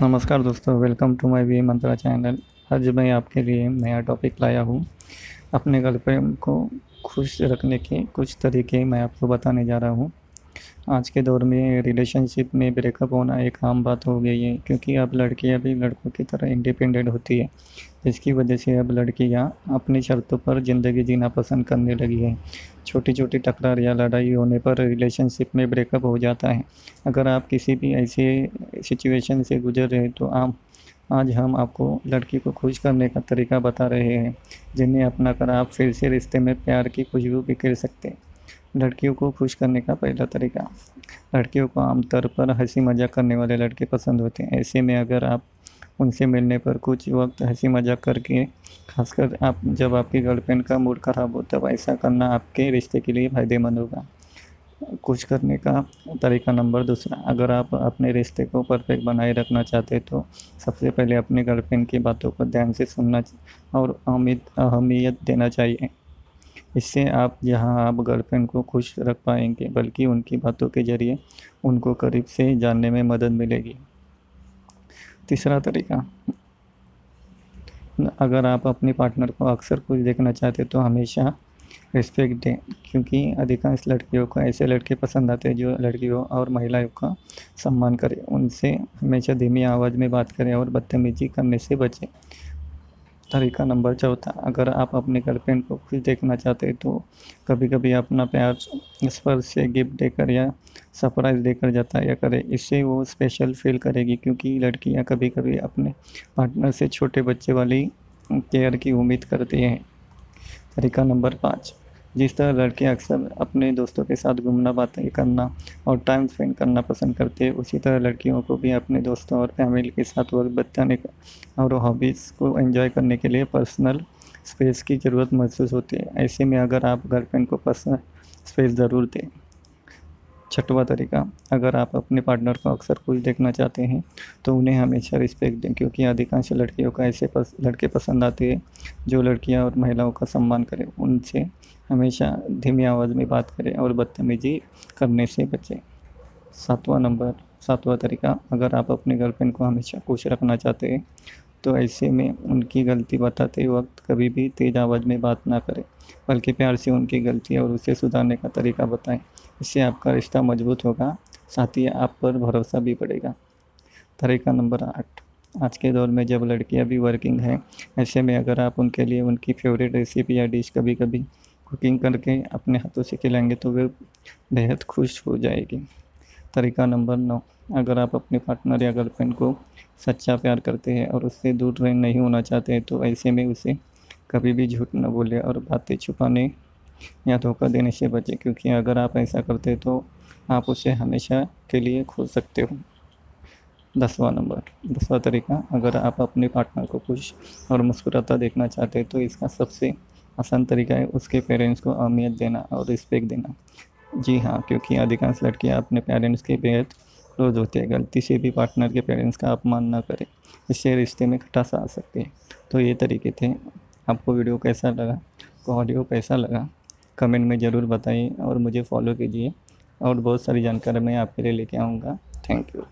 नमस्कार दोस्तों welcome to my V Mantra channel आज मैं आपके लिए नया टॉपिक लाया हूँ। अपने गर्लफ्रेंड को खुश रखने के कुछ तरीके मैं आपको बताने जा रहा हूँ। आज के दौर में रिलेशनशिप में ब्रेकअप होना एक आम बात हो गई है, क्योंकि अब लड़कियाँ भी लड़कों की तरह इंडिपेंडेंट होती है। जिसकी वजह से अब लड़कियाँ अपनी शर्तों पर ज़िंदगी जीना पसंद करने लगी है। छोटी छोटी टकरार या लड़ाई होने पर रिलेशनशिप में ब्रेकअप हो जाता है। अगर आप किसी भी ऐसे सिचुएशन से गुजर रहे तो आप आज हम आपको लड़की को खुश करने का तरीका बता रहे हैं, जिन्हें अपना कर आप फिर से रिश्ते में प्यार की खुशबू बिखेर सकते हैं। लड़कियों को खुश करने का पहला तरीका। लड़कियों को आमतौर पर हँसी मज़ाक करने वाले लड़के पसंद होते हैं। ऐसे में अगर आप उनसे मिलने पर कुछ वक्त हँसी मज़ाक करके, खासकर आप, जब आपकी गर्लफ्रेंड का मूड ख़राब हो, तब ऐसा करना आपके रिश्ते के लिए फ़ायदेमंद होगा। कुछ करने का तरीका नंबर दूसरा, अगर आप अपने रिश्ते को परफेक्ट बनाए रखना चाहते तो सबसे पहले अपने गर्लफ्रेंड की बातों को ध्यान से सुनना और अहमियत देना चाहिए। इससे आप, जहाँ आप गर्लफ्रेंड को खुश रख पाएँगे, बल्कि उनकी बातों के ज़रिए उनको करीब से जानने में मदद मिलेगी। तीसरा तरीका, अगर आप अपने पार्टनर को अक्सर कुछ देखना चाहते तो हमेशा रिस्पेक्ट दें, क्योंकि अधिकांश लड़कियों को ऐसे लड़के पसंद आते हैं जो लड़कियों और महिलाओं का सम्मान करें। उनसे हमेशा धीमी आवाज़ में बात करें और बदतमीजी करने से बचें। तरीका नंबर चौथा, अगर आप अपने गर्लफ्रेंड को खुश देखना चाहते हैं तो कभी कभी अपना प्यार स्पर्श से गिफ्ट देकर या सरप्राइज़ देकर जाता या करें। इससे वो स्पेशल फील करेगी क्योंकि लड़कियाँ कभी कभी अपने पार्टनर से छोटे बच्चे वाली केयर की उम्मीद करती हैं। तरीका नंबर पाँच। जिस तरह लड़के अक्सर अपने दोस्तों के साथ घूमना, बातें करना और टाइम स्पेंड करना पसंद करते हैं, उसी तरह लड़कियों को भी अपने दोस्तों और फैमिली के साथ वक्त बिताने और हॉबीज़ को एंजॉय करने के लिए पर्सनल स्पेस की ज़रूरत महसूस होती है। ऐसे में अगर आप गर्लफ्रेंड को पर्सनल स्पेस ज़रूर दें। छठवा तरीका अगर आप अपने पार्टनर को अक्सर खुश देखना चाहते हैं तो उन्हें हमेशा रिस्पेक्ट दें क्योंकि अधिकांश लड़कियों का ऐसे पस, लड़के पसंद आते हैं जो लड़कियाँ और महिलाओं का सम्मान करें उनसे हमेशा धीमी आवाज़ में बात करें और बदतमीजी करने से बचें। सातवां नंबर सातवां तरीका अगर आप अपने गर्लफ्रेंड को हमेशा खुश रखना चाहते हैं तो ऐसे में उनकी गलती बताते वक्त कभी भी तेज़ आवाज़ में बात ना करें, बल्कि प्यार से उनकी गलती और उसे सुधारने का तरीका बताएँ। इससे आपका रिश्ता मज़बूत होगा, साथ ही आप पर भरोसा भी बढ़ेगा। तरीका नंबर आठ। आज के दौर में जब लड़कियाँ भी वर्किंग हैं, ऐसे में अगर आप उनके लिए उनकी फेवरेट रेसिपी या डिश कभी कभी कुकिंग करके अपने हाथों से खिलाएँगे तो वे बेहद खुश हो जाएगी। तरीका नंबर नौ। अगर आप अपने पार्टनर या गर्लफ्रेंड को सच्चा प्यार करते हैं और उससे दूर रह नहीं होना चाहते हैं तो ऐसे में उसे कभी भी झूठ न बोले और बातें छुपाने या धोखा देने से बचें, क्योंकि अगर आप ऐसा करते तो आप उसे हमेशा के लिए खो सकते हो। दसवां नंबर, दसवा तरीका, अगर आप अपने पार्टनर को खुश और मुस्कुराता देखना चाहते हैं तो इसका सबसे आसान तरीका है उसके पेरेंट्स को अहमियत देना और रिस्पेक्ट देना। जी हाँ क्योंकि अधिकांश लड़कियाँ अपने पेरेंट्स के बेहद क्लोज होते हैं। गलती से भी पार्टनर के पेरेंट्स का अपमान ना करें, इससे रिश्ते में खटास आ सकती है। तो ये तरीके थे। आपको वीडियो कैसा लगा? ऑडियो कैसा लगा? कमेंट में ज़रूर बताइए और मुझे फॉलो कीजिए और बहुत सारी जानकारी मैं आपके लिए लेके आऊँगा। Thank you